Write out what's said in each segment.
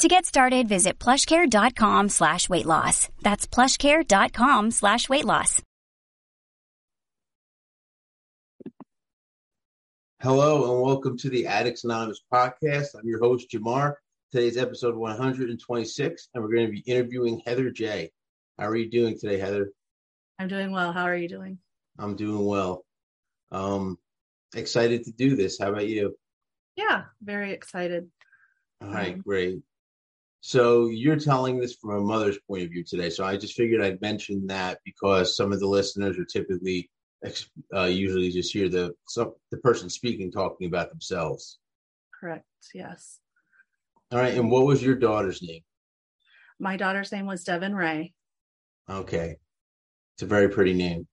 To get started, visit plushcare.com slash weight loss. That's plushcare.com slash weight loss. Hello and welcome to the Addicts Anonymous podcast. I'm your host, Jamar. Today's episode 126, and we're going to be interviewing Heather J. How are you doing today, Heather? I'm doing well. How are you doing? I'm doing well. Um, excited to do this. How about you? Yeah, very excited. All right, um, great. So you're telling this from a mother's point of view today. So I just figured I'd mention that because some of the listeners are typically uh, usually just hear the some, the person speaking talking about themselves. Correct. Yes. All right. And what was your daughter's name? My daughter's name was Devon Ray. Okay. It's a very pretty name.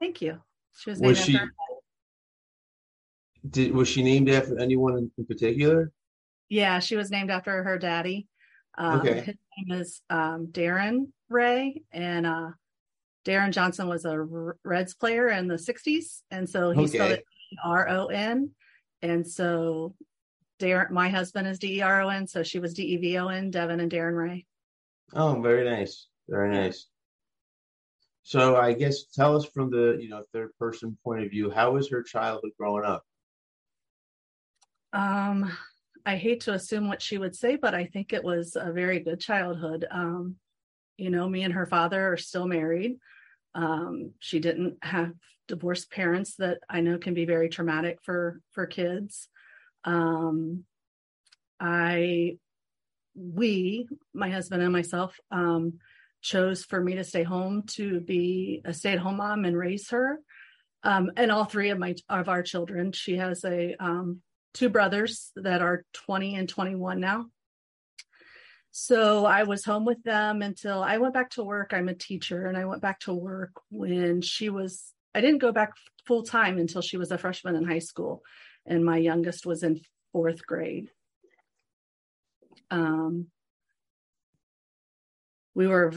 Thank you. She was named was she, did, was she named after anyone in particular? Yeah, she was named after her daddy. Um, okay. His name is um, Deron Ray, and uh, Deron Johnson was a Reds player in the 60s. And so he okay. spelled it R O N. And so Deron, my husband is D E R O N. So she was D E V O N, Devon and Deron Ray. Oh, very nice. Very nice. So I guess tell us from the you know third person point of view, how was her childhood growing up? Um, I hate to assume what she would say, but I think it was a very good childhood. Um, you know, me and her father are still married. Um, she didn't have divorced parents that I know can be very traumatic for for kids. Um, I, we, my husband and myself, um, chose for me to stay home to be a stay-at-home mom and raise her. Um, and all three of my of our children. She has a um, two brothers that are 20 and 21 now. So I was home with them until I went back to work. I'm a teacher and I went back to work when she was, I didn't go back full time until she was a freshman in high school. And my youngest was in fourth grade. Um, we were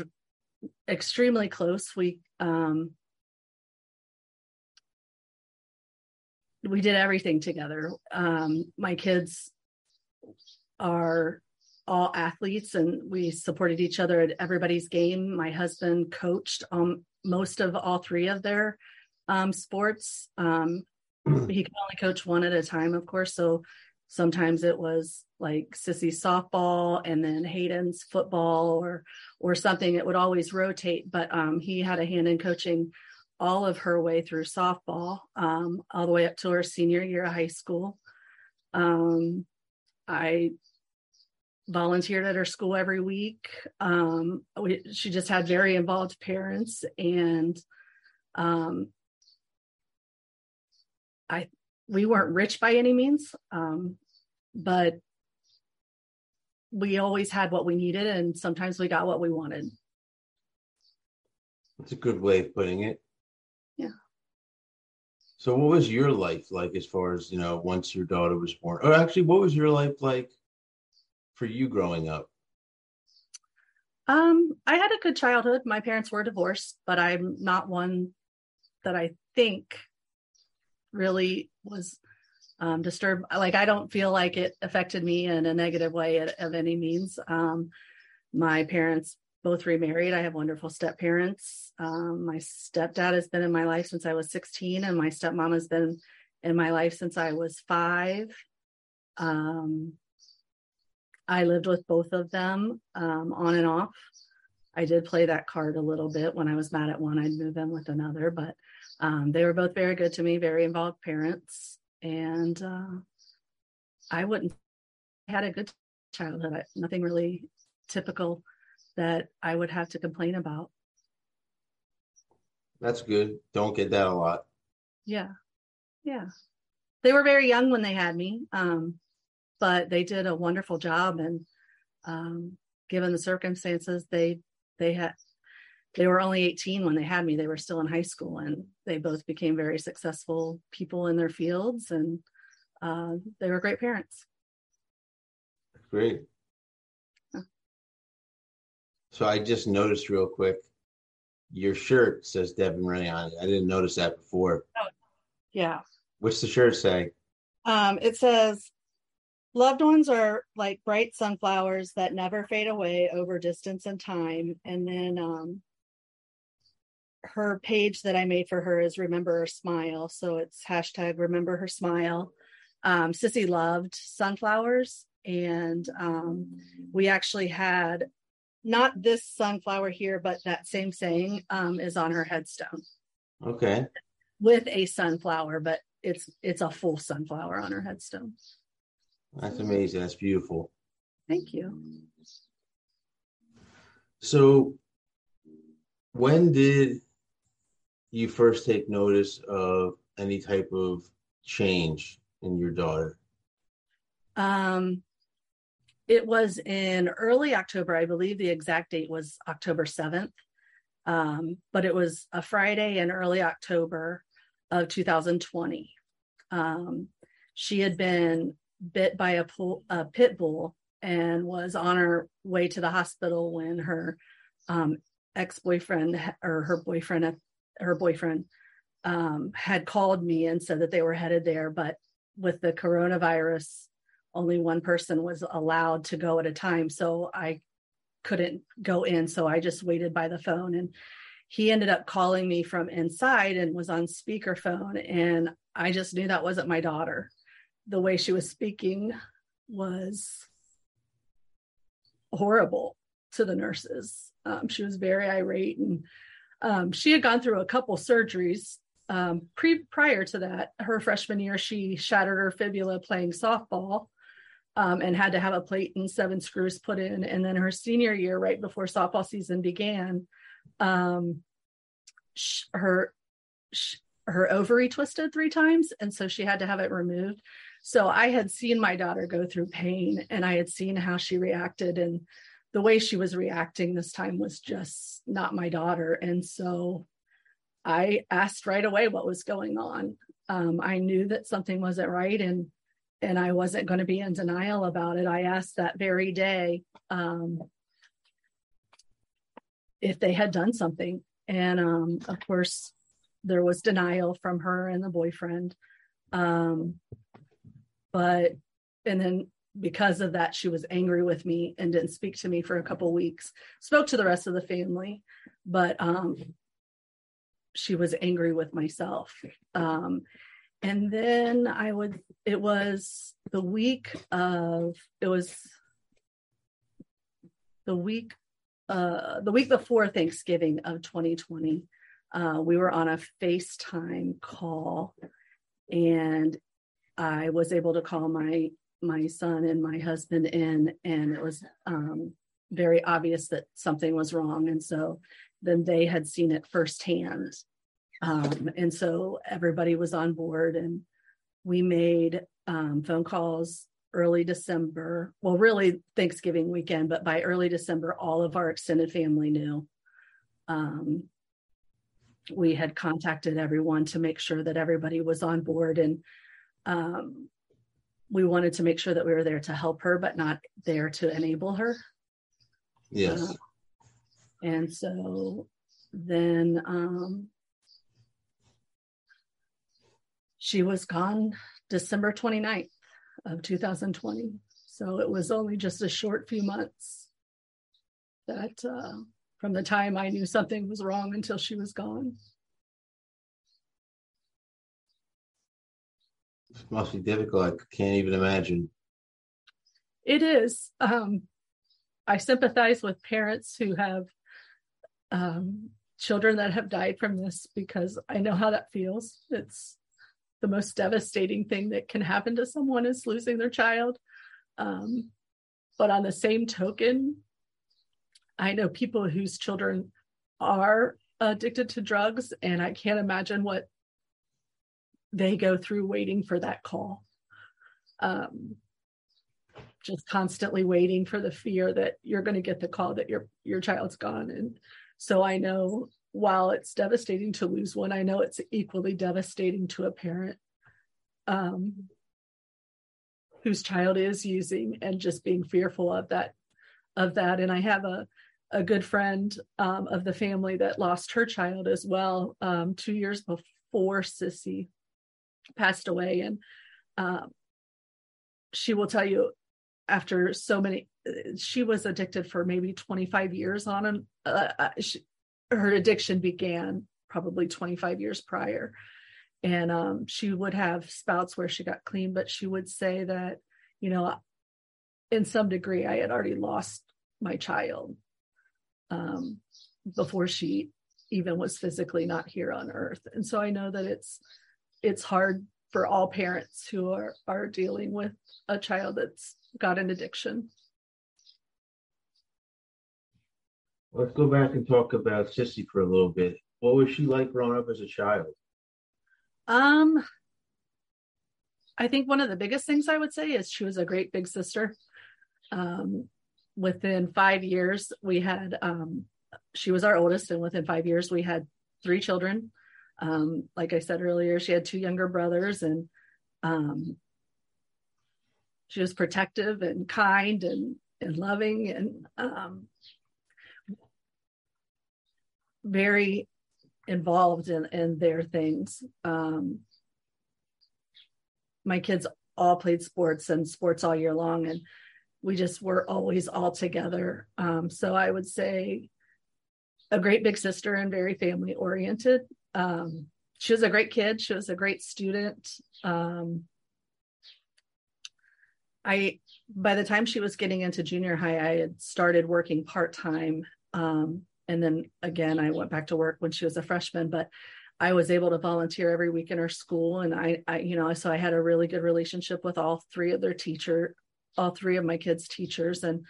extremely close. We, um, we did everything together. Um, my kids are all athletes and we supported each other at everybody's game. My husband coached um, most of all three of their um, sports. Um, he could only coach one at a time, of course. So sometimes it was like Sissy softball and then Hayden's football or or something. It would always rotate, but um, he had a hand in coaching all of her way through softball, um, all the way up to her senior year of high school. Um, I volunteered at her school every week. Um, we, she just had very involved parents, and um, I we weren't rich by any means, um, but we always had what we needed, and sometimes we got what we wanted. That's a good way of putting it. So, what was your life like as far as you know once your daughter was born? Or actually, what was your life like for you growing up? Um, I had a good childhood. My parents were divorced, but I'm not one that I think really was um, disturbed. Like I don't feel like it affected me in a negative way at, of any means. Um, my parents both remarried. I have wonderful step parents. Um, my stepdad has been in my life since I was 16, and my stepmom has been in my life since I was five. Um, I lived with both of them um, on and off. I did play that card a little bit. When I was mad at one, I'd move in with another, but um, they were both very good to me, very involved parents. And uh, I wouldn't had a good childhood. I, nothing really typical that I would have to complain about. That's good. Don't get that a lot. Yeah. Yeah. They were very young when they had me. Um, but they did a wonderful job and um, given the circumstances they they had they were only 18 when they had me. They were still in high school and they both became very successful people in their fields and uh, they were great parents. Great. So I just noticed real quick, your shirt says Devon Ray on it. I didn't notice that before. Oh, yeah. What's the shirt say? Um, it says, Loved ones are like bright sunflowers that never fade away over distance and time. And then um, her page that I made for her is Remember Her Smile. So it's hashtag Remember Her Smile. Um, Sissy loved sunflowers. And um, we actually had not this sunflower here, but that same saying um, is on her headstone. Okay. With a sunflower, but it's it's a full sunflower on her headstone. That's amazing. That's beautiful. Thank you. So, when did you first take notice of any type of change in your daughter? Um, it was in early October. I believe the exact date was October 7th. Um, but it was a Friday in early October of 2020. Um, she had been bit by a, pool, a, pit bull and was on her way to the hospital when her um, ex-boyfriend or her boyfriend her boyfriend um, had called me and said that they were headed there but with the coronavirus only one person was allowed to go at a time. So I couldn't go in. So I just waited by the phone. And he ended up calling me from inside and was on speakerphone. And I just knew that wasn't my daughter. The way she was speaking was horrible to the nurses. Um, she was very irate and um, she had gone through a couple surgeries um, pre prior to that. Her freshman year, she shattered her fibula playing softball um, and had to have a plate and seven screws put in. And then her senior year, right before softball season began, um, sh- her sh- her ovary twisted three times, and so she had to have it removed. So I had seen my daughter go through pain, and I had seen how she reacted, and the way she was reacting this time was just not my daughter. And so I asked right away what was going on. Um, I knew that something wasn't right, and and I wasn't going to be in denial about it. I asked that very day um, if they had done something. And um, of course, there was denial from her and the boyfriend. Um, but, and then because of that, she was angry with me and didn't speak to me for a couple weeks, spoke to the rest of the family, but um, she was angry with myself. Um, and then I would, it was the week of, it was the week, uh, the week before Thanksgiving of 2020. Uh, we were on a FaceTime call and I was able to call my my son and my husband in and it was um, very obvious that something was wrong and so then they had seen it firsthand um, and so everybody was on board and we made um, phone calls early December. Well, really Thanksgiving weekend, but by early December, all of our extended family knew. Um, we had contacted everyone to make sure that everybody was on board and um, we wanted to make sure that we were there to help her, but not there to enable her. Yes. Uh, and so then um, she was gone December 29th of 2020. So it was only just a short few months that uh, from the time I knew something was wrong until she was gone. It must be difficult. I can't even imagine. It is. Um, I sympathize with parents who have um, children that have died from this because I know how that feels. It's the most devastating thing that can happen to someone is losing their child. Um, but on the same token, I know people whose children are addicted to drugs, and I can't imagine what they go through waiting for that call. Um, just constantly waiting for the fear that you're going to get the call that your your child's gone and So I know while it's devastating to lose one, I know it's equally devastating to a parent um, whose child is using and just being fearful of that of that. And I have a a good friend um, of the family that lost her child as well um, two years before Sissy passed away, and um, she will tell you after so many she was addicted for maybe 25 years on an uh, uh, she, her addiction began probably 25 years prior. And um, she would have spouts where she got clean but she would say that you know in some degree i had already lost my child um, before she even was physically not here on earth. And so i know that it's it's hard for all parents who are are dealing with a child that's got an addiction Let's go back and talk about Sissy for a little bit. What was she like growing up as a child? Um, I think one of the biggest things I would say is she was a great big sister. Um, within five years, we had, um, she was our oldest, and within five years, we had three children. Um, like I said earlier, she had two younger brothers, and um, she was protective and kind and and loving and um, very involved in in their things. Um, my kids all played sports and sports all year long, and we just were always all together. Um, so I would say a great big sister and very family oriented. Um, she was a great kid. She was a great student. Um, I by the time she was getting into junior high, I had started working part time um, and then again i went back to work when she was a freshman but i was able to volunteer every week in her school. And i, I you know so i had a really good relationship with all three of their teacher all three of my kids teachers. And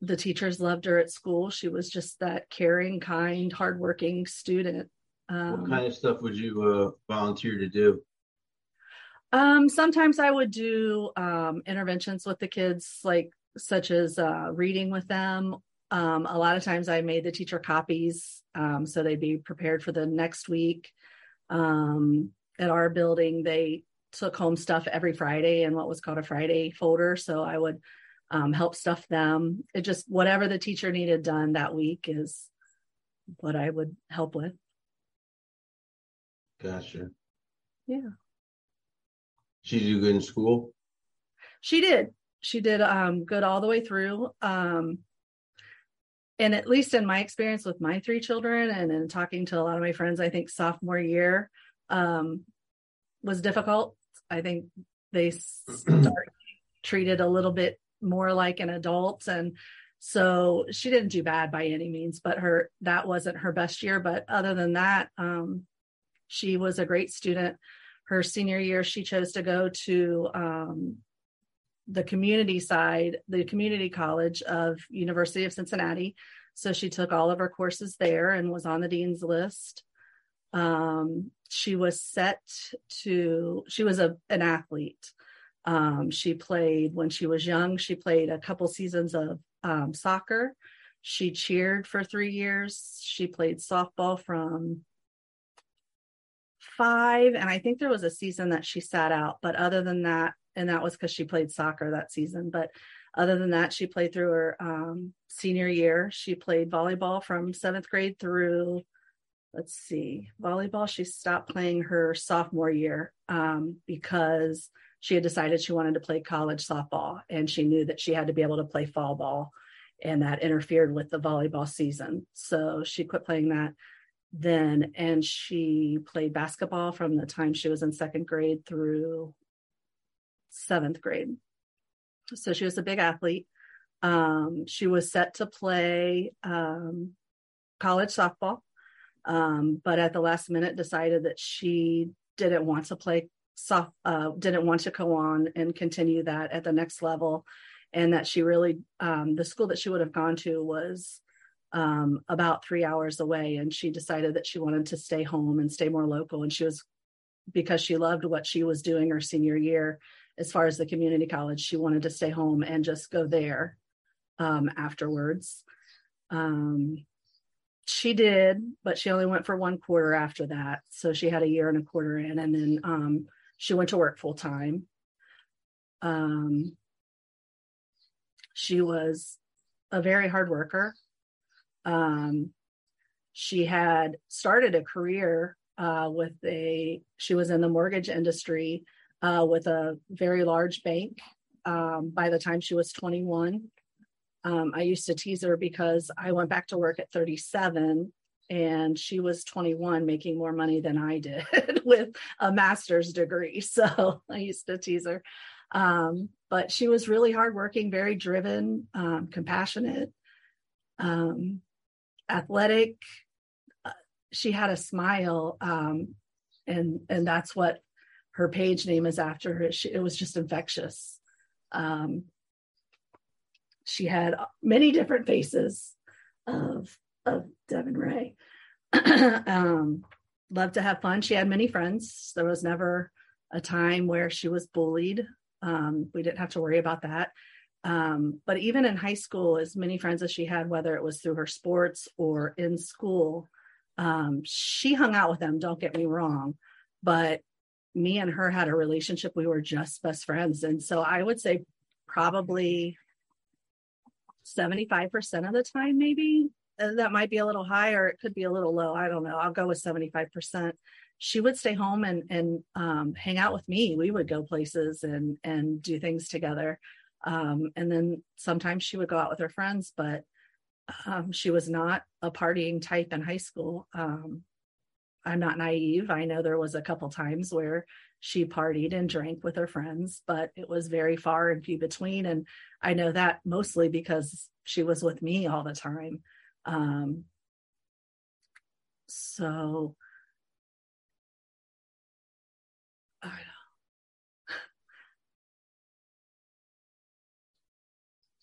the teachers loved her at school. She was just that caring kind hardworking student. Um, what kind of stuff would you uh, volunteer to do? Um, sometimes i would do um, interventions with the kids like such as uh, reading with them um, a lot of times I made the teacher copies um, so they'd be prepared for the next week. Um, at our building, they took home stuff every Friday in what was called a Friday folder. So I would um, help stuff them. It just whatever the teacher needed done that week is what I would help with. Gotcha. Yeah. She do good in school? She did. She did um, good all the way through. And at least in my experience with my three children and in talking to a lot of my friends i think sophomore year um, was difficult. I think they treated a little bit more like an adult. And so she didn't do bad by any means but her that wasn't her best year. But other than that um, she was a great student. Her senior year she chose to go to um, the community side, the community college of University of Cincinnati. So she took all of her courses there and was on the dean's list. Um, she was set to, she was a, an athlete. Um, she played when she was young, she played a couple seasons of um, soccer. She cheered for three years. She played softball from five. And I think there was a season that she sat out. But other than that, and that was because she played soccer that season. But other than that, she played through her um, senior year. She played volleyball from seventh grade through, let's see, volleyball. She stopped playing her sophomore year um, because she had decided she wanted to play college softball and she knew that she had to be able to play fall ball and that interfered with the volleyball season. So she quit playing that then and she played basketball from the time she was in second grade through seventh grade. So she was a big athlete. Um, she was set to play um, college softball, um, but at the last minute decided that she didn't want to play soft, uh, didn't want to go on and continue that at the next level, and that she really um, the school that she would have gone to was um, about three hours away, and she decided that she wanted to stay home and stay more local, and she was because she loved what she was doing her senior year as far as the community college, she wanted to stay home and just go there um, afterwards. Um, she did, but she only went for one quarter after that. So she had a year and a quarter in, and then um, she went to work full time. Um, she was a very hard worker. Um, she had started a career uh, with a, she was in the mortgage industry uh, with a very large bank um, by the time she was 21. Um, I used to tease her because I went back to work at 37 and she was 21 making more money than I did with a master's degree. So I used to tease her. Um, but she was really hardworking, very driven, um, compassionate, um, athletic. Uh, she had a smile, um, and and that's what her page name is after her. She, it was just infectious. Um, she had many different faces of of Devon Ray. um, loved to have fun. She had many friends. There was never a time where she was bullied. Um, we didn't have to worry about that. Um, but even in high school, as many friends as she had, whether it was through her sports or in school, um, she hung out with them. Don't get me wrong, but me and her had a relationship. We were just best friends, and so I would say probably 75% of the time, maybe uh, that might be a little high or it could be a little low. I don't know. I'll go with 75%. She would stay home and, and um, hang out with me. We would go places and, and do things together. Um, and then sometimes she would go out with her friends, but um, she was not a partying type in high school. Um, I'm not naive. I know there was a couple times where she partied and drank with her friends, but it was very far and few between. And I know that mostly because she was with me all the time. Um, so I don't know.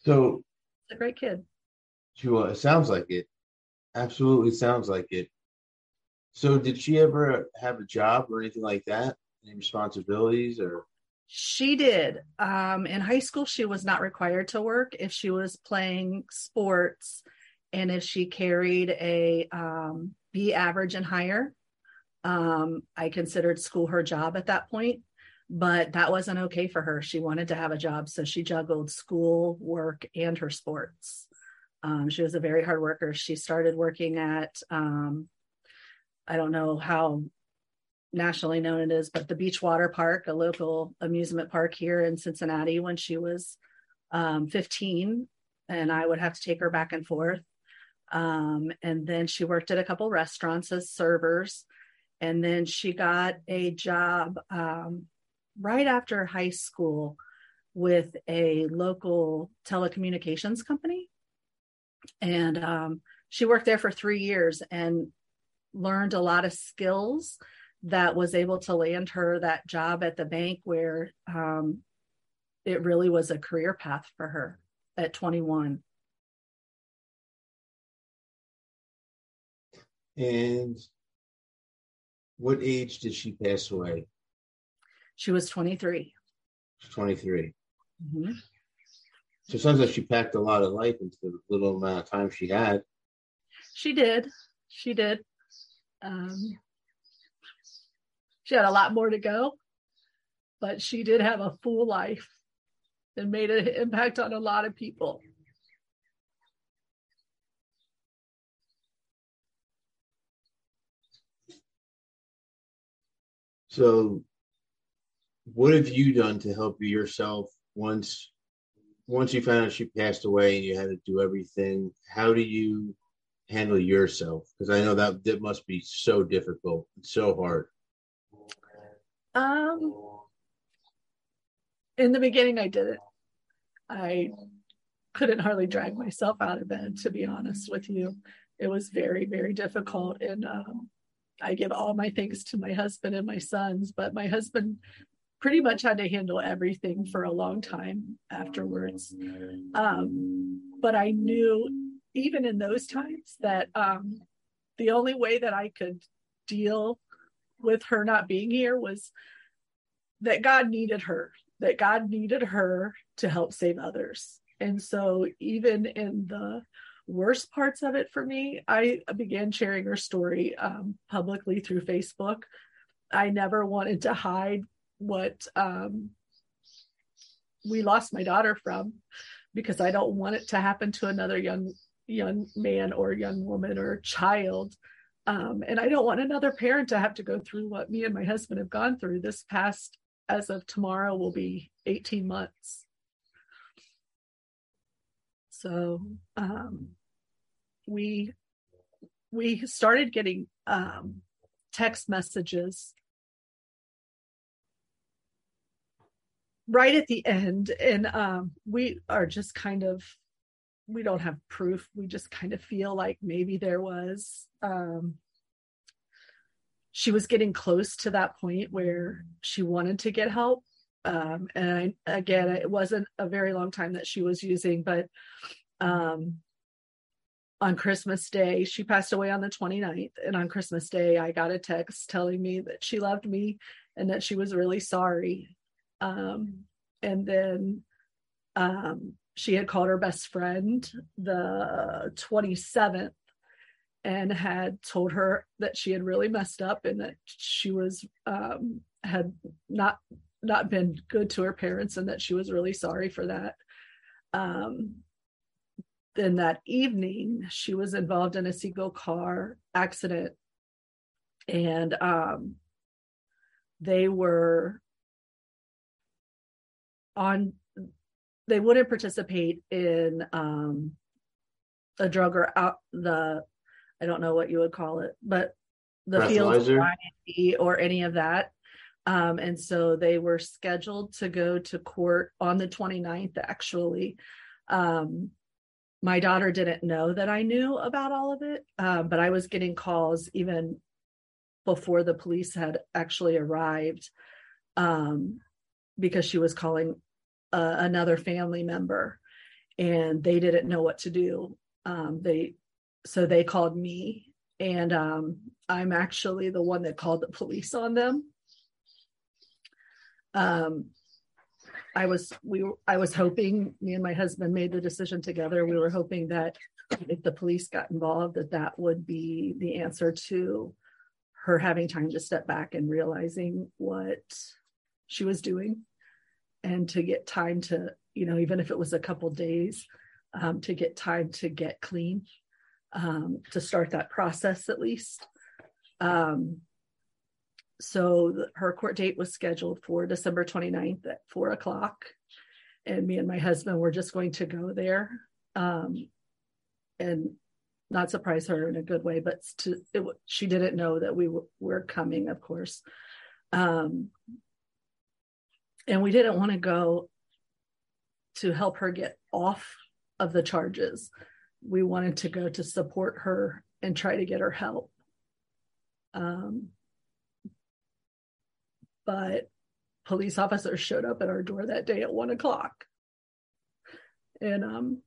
So a great kid. she was. It sounds like it. Absolutely sounds like it. So did she ever have a job or anything like that? Any responsibilities or? She did. Um, in high school, she was not required to work if she was playing sports and if she carried a um, B average and higher. Um, I considered school her job at that point, but that wasn't okay for her. She wanted to have a job, so she juggled school, work, and her sports. Um, she was a very hard worker. She started working at, um, I don't know how nationally known it is, but the Beachwater Park, a local amusement park here in Cincinnati, when she was um, 15, and I would have to take her back and forth. Um, and then she worked at a couple restaurants as servers. And then she got a job um, right after high school with a local telecommunications company. And um, she worked there for three years and learned a lot of skills that was able to land her that job at the bank where um, it really was a career path for her at 21. And what age did she pass away? She was 23. She's 23. Mhm. So it sounds like she packed a lot of life into the little amount of time she had. She did. She did. Um, she had a lot more to go, but she did have a full life and made an impact on a lot of people. So what have you done to help yourself once once you found out she passed away and you had to do everything? How do you handle yourself? Because I know that that must be so difficult so hard. Um, in the beginning, I didn't. I couldn't hardly drag myself out of bed, to be honest with you. It was very, very difficult. And um, I give all my thanks to my husband and my sons, but my husband pretty much had to handle everything for a long time afterwards. Um, but I knew, even in those times, that um, the only way that I could deal with her not being here was that God needed her, that God needed her to help save others. And so, even in the worst parts of it for me, I began sharing her story um, publicly through Facebook. I never wanted to hide what um, we lost my daughter from because I don't want it to happen to another young young man or young woman or child. Um, and I don't want another parent to have to go through what me and my husband have gone through. This past, as of tomorrow, will be 18 months. So um, we we started getting um, text messages right at the end and um, we are just kind of we don't have proof. We just kind of feel like maybe there was um, she was getting close to that point where she wanted to get help. Um, and I, again it wasn't a very long time that she was using but um, on christmas day she passed away on the 29th and on christmas day i got a text telling me that she loved me and that she was really sorry. Um, and then um, she had called her best friend the 27th and had told her that she had really messed up and that she was um, had not not been good to her parents and that she was really sorry for that. Um, then that evening she was involved in a single car accident and um, they were on they wouldn't participate in um, a drug or out the I don't know what you would call it, but the field or any of that. Um, and so they were scheduled to go to court on the 29th, actually. Um, my daughter didn't know that I knew about all of it, uh, but I was getting calls even before the police had actually arrived um, because she was calling uh, another family member and they didn't know what to do. Um, they so they called me and um, I'm actually the one that called the police on them. Um, I was we I was hoping me and my husband made the decision together. We were hoping that if the police got involved, that that would be the answer to her having time to step back and realizing what she was doing and to get time to you know even if it was a couple days um, to get time to get clean um, to start that process at least. Um, so the, her court date was scheduled for december 29th at four o'clock. And me and my husband were just going to go there um, and not surprise her in a good way but to it, she didn't know that we were, were coming of course. Um, and we didn't want to go to help her get off of the charges. We wanted to go to support her and try to get her help. Um, but police officers showed up at our door that day at one o'clock and um,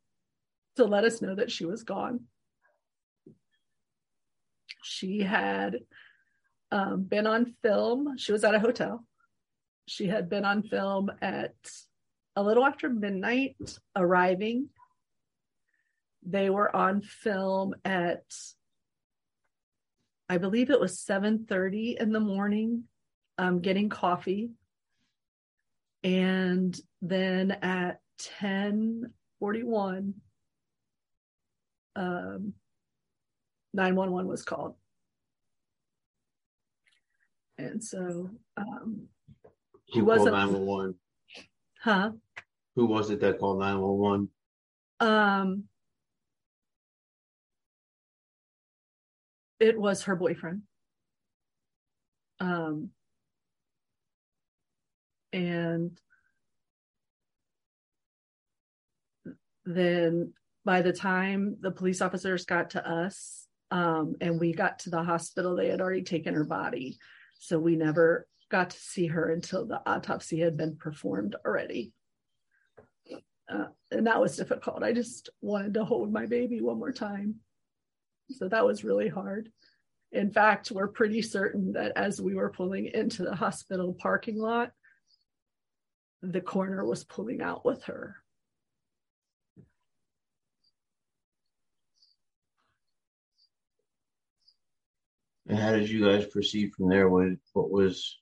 to let us know that she was gone. She had um, been on film. She was at a hotel she had been on film at a little after midnight, arriving. They were on film at, I believe it was 7:30 in the morning, um, getting coffee. And then at 10:41, um, 911 was called. And so um, Who wasn't. One one. Huh? Who was it that called nine one one? Um. It was her boyfriend. Um. And then by the time the police officers got to us um, and we got to the hospital, they had already taken her body. So we never got to see her until the autopsy had been performed already. Uh, and that was difficult. I just wanted to hold my baby one more time. So that was really hard. In fact, we're pretty certain that as we were pulling into the hospital parking lot, the coroner was pulling out with her. And how did you guys proceed from there? What what was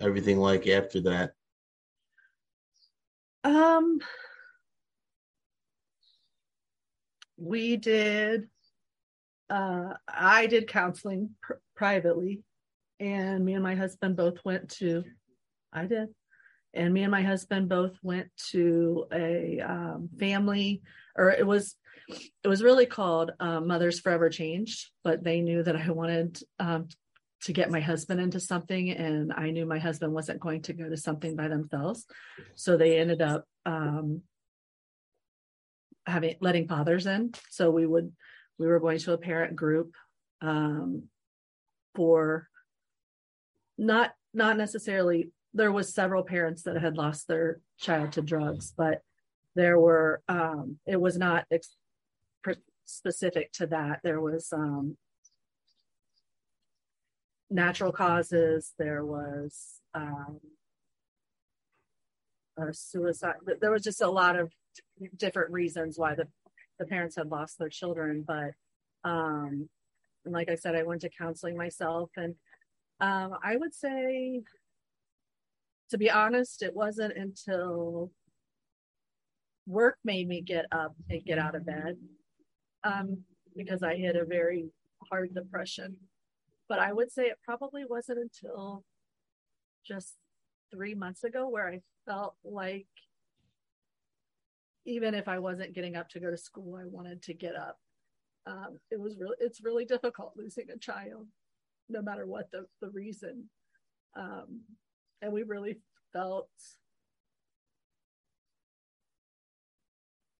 everything like after that? Um, we did. Uh, I did counseling pr- privately, and me and my husband both went to. I did, and me and my husband both went to a um, family, or it was, it was really called um, Mothers Forever Changed, but they knew that I wanted um, to get my husband into something and i knew my husband wasn't going to go to something by themselves. So they ended up um having letting fathers in. So we would we were going to a parent group um for not not necessarily there was several parents that had lost their child to drugs but there were um it was not ex- specific to that. There was um natural causes. There was um, a suicide. There was just a lot of different reasons why the, the parents had lost their children. But um, like I said, I went to counseling myself, and um, I would say, to be honest, it wasn't until work made me get up and get out of bed um, because I had a very hard depression but I would say it probably wasn't until just three months ago where I felt like even if I wasn't getting up to go to school, I wanted to get up. Um, it was really, it's really difficult losing a child, no matter what the, the reason. Um, and we really felt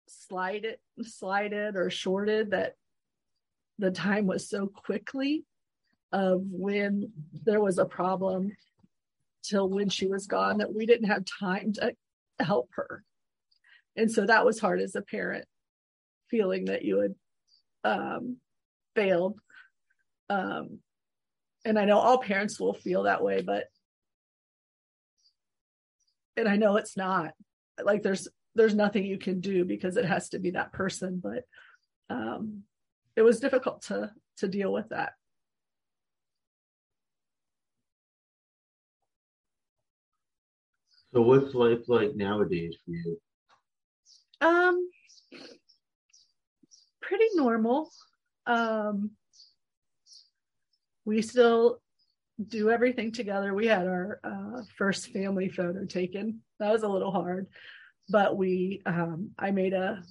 slighted, slighted or shorted that the time was so quickly of when there was a problem till when she was gone that we didn't have time to help her. And so that was hard as a parent, feeling that you had um, failed. Um, and I know all parents will feel that way, but and I know it's not like there's there's nothing you can do because it has to be that person, but um, it was difficult to to deal with that. So what's life like nowadays for you? Um, pretty normal. Um, we still do everything together. We had our uh, first family photo taken. That was a little hard, but we um, I made a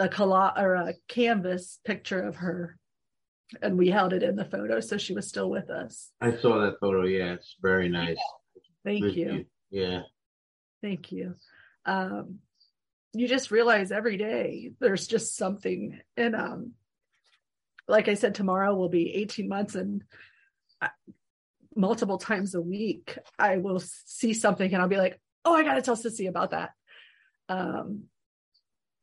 a collage or a canvas picture of her, and we held it in the photo, so she was still with us. I saw that photo. Yeah, it's very nice. Thank you. Yeah. Thank you. Um, you just realize every day there's just something. And um, like I said, tomorrow will be 18 months and I, multiple times a week, I will see something and I'll be like, oh, I got to tell Sissy about that. Um,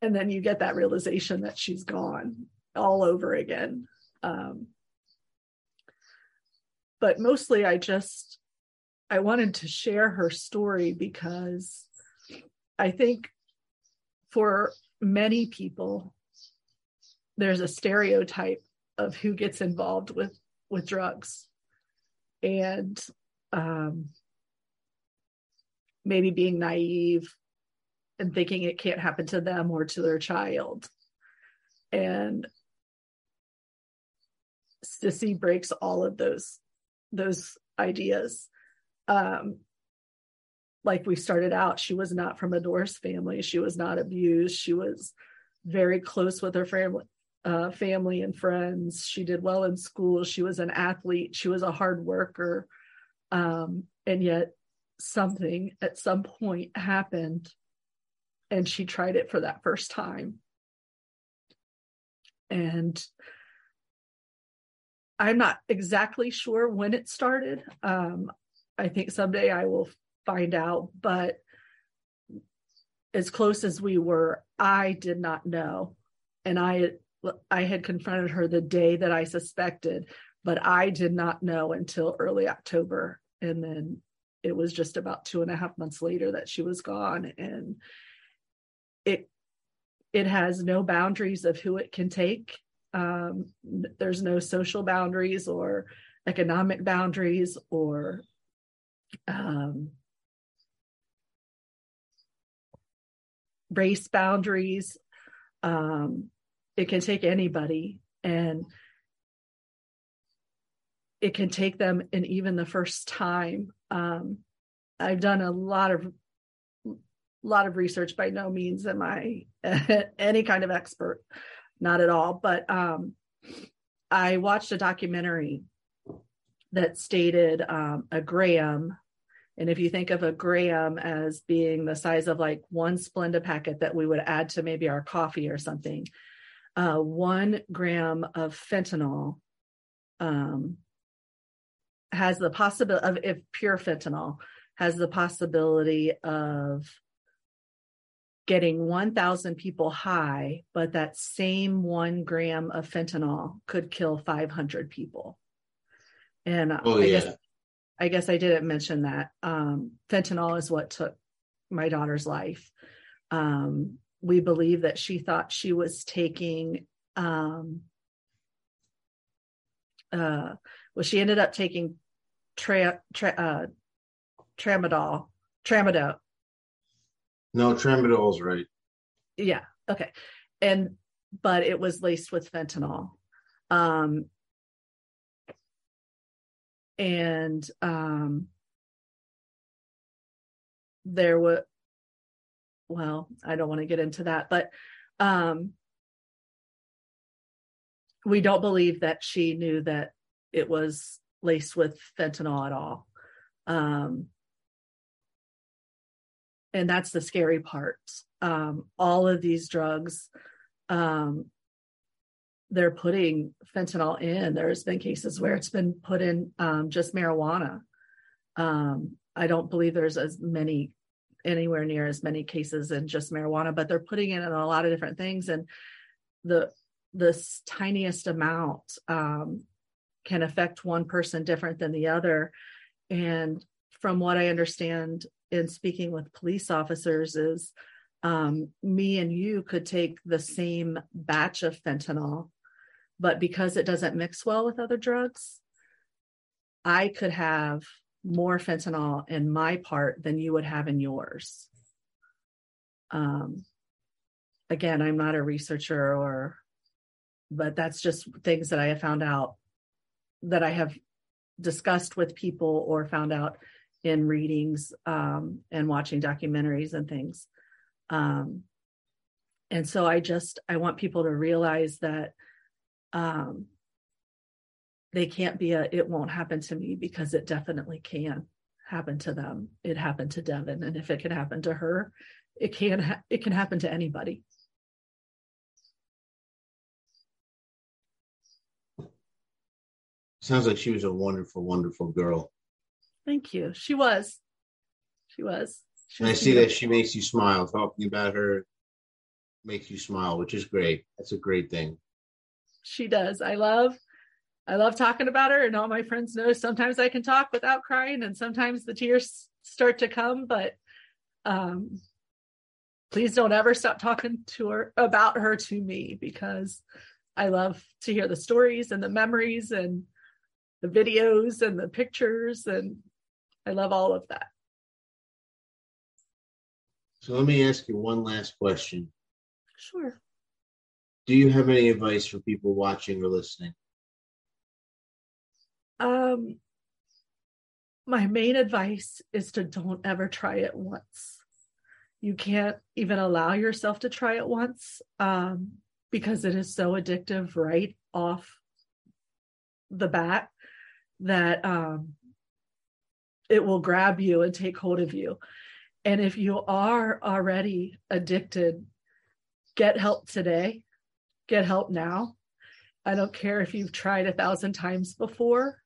and then you get that realization that she's gone all over again. Um, but mostly I just I wanted to share her story because I think for many people, there's a stereotype of who gets involved with with drugs. And um, maybe being naive and thinking it can't happen to them or to their child. And Sissy breaks all of those those ideas um, like we started out, she was not from a divorced family. She was not abused. She was very close with her family, uh, family and friends. She did well in school. She was an athlete. She was a hard worker. Um, and yet, something at some point happened, and she tried it for that first time. And I'm not exactly sure when it started. Um, I think someday I will find out, but as close as we were, I did not know. And I I had confronted her the day that I suspected, but I did not know until early October. And then it was just about two and a half months later that she was gone. And it it has no boundaries of who it can take. Um, there's no social boundaries or economic boundaries or um, race boundaries. Um, it can take anybody and it can take them in even the first time. Um, I've done a lot of lot of research by no means am i any kind of expert not at all but um, i watched a documentary that stated um, a gram and if you think of a gram as being the size of like one Splenda packet that we would add to maybe our coffee or something, uh, one gram of fentanyl um, has the possibility of, if pure fentanyl, has the possibility of getting 1,000 people high, but that same one gram of fentanyl could kill 500 people. And oh, I yeah. guess I guess I didn't mention that. Um, fentanyl is what took my daughter's life. Um, we believe that she thought she was taking, um, uh, well, she ended up taking tra- tra- uh, tramadol, tramadol. No, tramadol is right. Yeah. Okay. And, but it was laced with fentanyl. Um, and um there were well i don't want to get into that but um we don't believe that she knew that it was laced with fentanyl at all. Um and that's the scary part. Um all of these drugs um they're putting fentanyl in. There's been cases where it's been put in um, just marijuana. Um, I don't believe there's as many anywhere near as many cases in just marijuana, but they're putting it in a lot of different things, and the this tiniest amount um, can affect one person different than the other. And from what I understand in speaking with police officers, is um, me and you could take the same batch of fentanyl but because it doesn't mix well with other drugs, I could have more fentanyl in my part than you would have in yours. Um, again, I'm not a researcher or, but that's just things that I have found out that I have discussed with people or found out in readings um, and watching documentaries and things. Um, and so I just I want people to realize that um, they can't be a it won't happen to me because it definitely can happen to them it happened to Devon and if it can happen to her it can ha- it can happen to anybody Sounds like she was a wonderful, wonderful girl. thank you she was she was she And I was see that she makes you smile. Talking about her makes you smile, which is great. That's a great thing. She does. I love i love talking about her and all my friends know sometimes i can talk without crying and sometimes the tears start to come but um please don't ever stop talking to her about her to me because i love to hear the stories and the memories and the videos and the pictures and i love all of that. So let me ask you one last question. sure Do you have any advice for people watching or listening? Um, my main advice is to don't ever try it once. You can't even allow yourself to try it once um, because it is so addictive right off the bat that um, it will grab you and take hold of you. And if you are already addicted, get help today, get help now. I don't care if you've tried a thousand times before,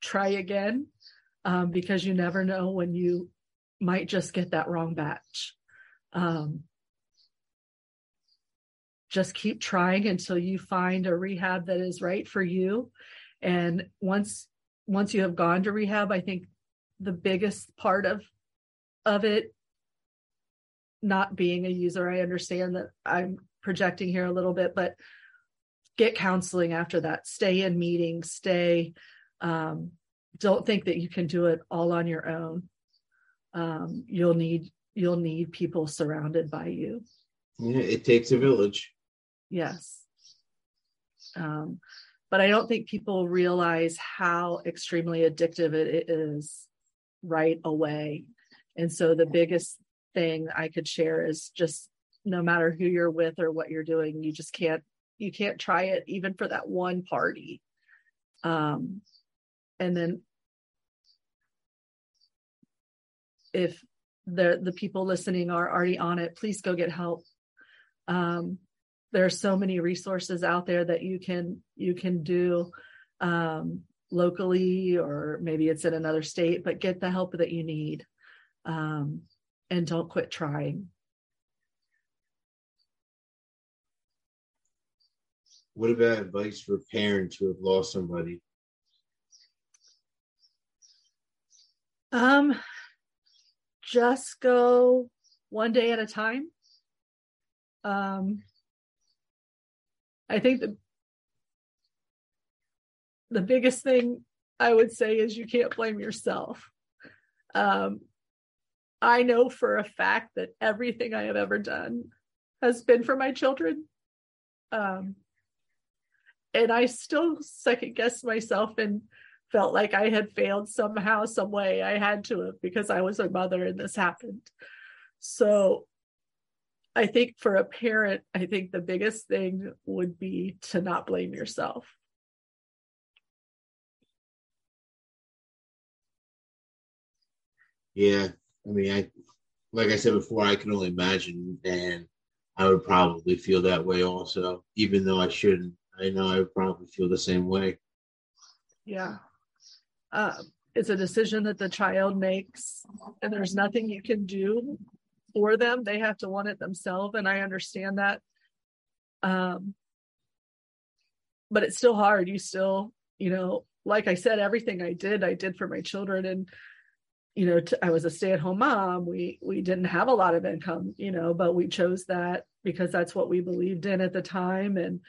try again um, because you never know when you might just get that wrong batch. Um, just keep trying until you find a rehab that is right for you. And once once you have gone to rehab, I think the biggest part of of it not being a user, I understand that I'm projecting here a little bit, but get counseling after that. Stay in meetings stay um, don't think that you can do it all on your own. Um, you'll need you'll need people surrounded by you. Yeah, it takes a village. Yes. Um, but i don't think people realize how extremely addictive it is right away. And so the biggest thing i could share is just no matter who you're with or what you're doing you just can't you can't try it even for that one party. Um and then if the the people listening are already on it please go get help. Um there are so many resources out there that you can you can do um locally or maybe it's in another state but get the help that you need. Um and don't quit trying what about advice for parents who have lost somebody? Um just go one day at a time. Um i think the the biggest thing i would say is you can't blame yourself. Um i know for a fact that everything i have ever done has been for my children. Um and I still second guessed myself and felt like I had failed somehow, some way. I had to have because I was a mother and this happened. So I think for a parent, I think the biggest thing would be to not blame yourself. Yeah. I mean, I, like I said before, I can only imagine, and I would probably feel that way also, even though I shouldn't. I know I probably feel the same way. Yeah. Uh, it's a decision that the child makes, and there's nothing you can do for them. They have to want it themselves, and I understand that. Um, but it's still hard. You still, you know, like I said, everything I did, I did for my children, and you know, t- I was a stay-at-home mom. We we didn't have a lot of income, you know, but we chose that because that's what we believed in at the time, and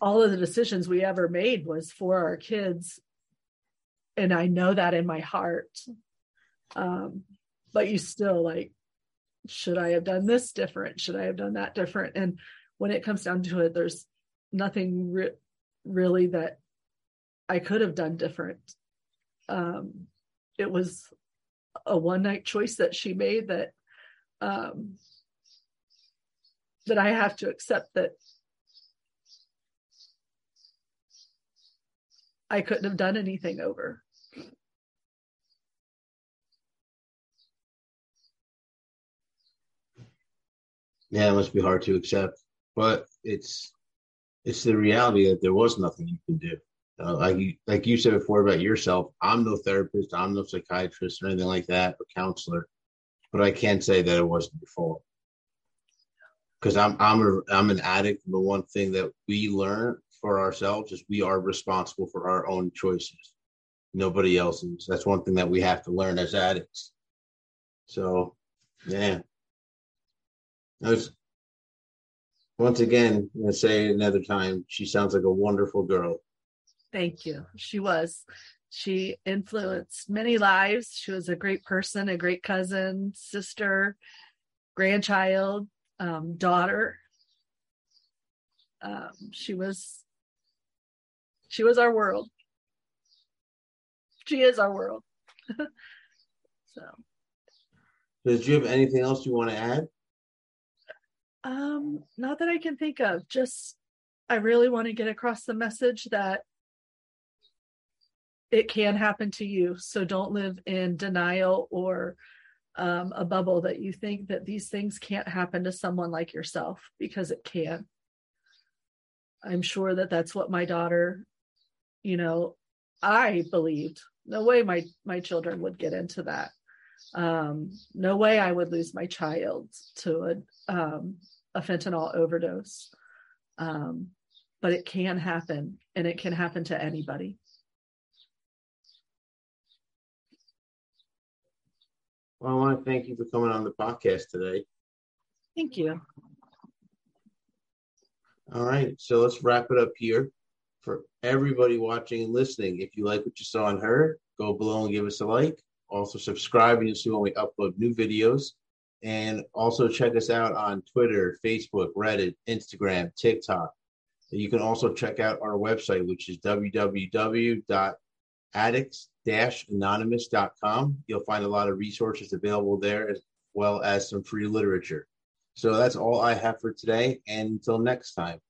all of the decisions we ever made was for our kids. And i know that in my heart. Um, but you still like should i have done this different? Should i have done that different? And when it comes down to it there's nothing re- really that i could have done different. Um, it was a one night choice that she made that um, that i have to accept that I couldn't have done anything over. Yeah, it must be hard to accept, but it's it's the reality that there was nothing you can do. Uh, like you like you said before about yourself, I'm no therapist, I'm no psychiatrist or anything like that, or counselor, but I can't say that it wasn't your fault. Because I'm I'm a I'm an addict, the one thing that we learn for ourselves is we are responsible for our own choices. Nobody else's. That's one thing that we have to learn as addicts. So, yeah. Was, once again, I'm going to say another time, she sounds like a wonderful girl. Thank you. She was. She influenced many lives. She was a great person, a great cousin, sister, grandchild, um, daughter. Um, she was she was our world. She is our world. so. Did you have anything else you want to add? Um, not that I can think of. Just I really want to get across the message that it can happen to you. So don't live in denial or um, a bubble that you think that these things can't happen to someone like yourself because it can. I'm sure that that's what my daughter you know i believed no way my my children would get into that. Um no way i would lose my child to a um a fentanyl overdose. Um but it can happen and it can happen to anybody. Well i want to thank you for coming on the podcast today. Thank you. All right, so let's wrap it up here. For everybody watching and listening, if you like what you saw and heard, go below and give us a like. Also, subscribe and you'll see when we upload new videos. And also check us out on Twitter, Facebook, Reddit, Instagram, TikTok. You can also check out our website, which is www.addicts-anonymous.com. You'll find a lot of resources available there as well as some free literature. So that's all I have for today. And until next time.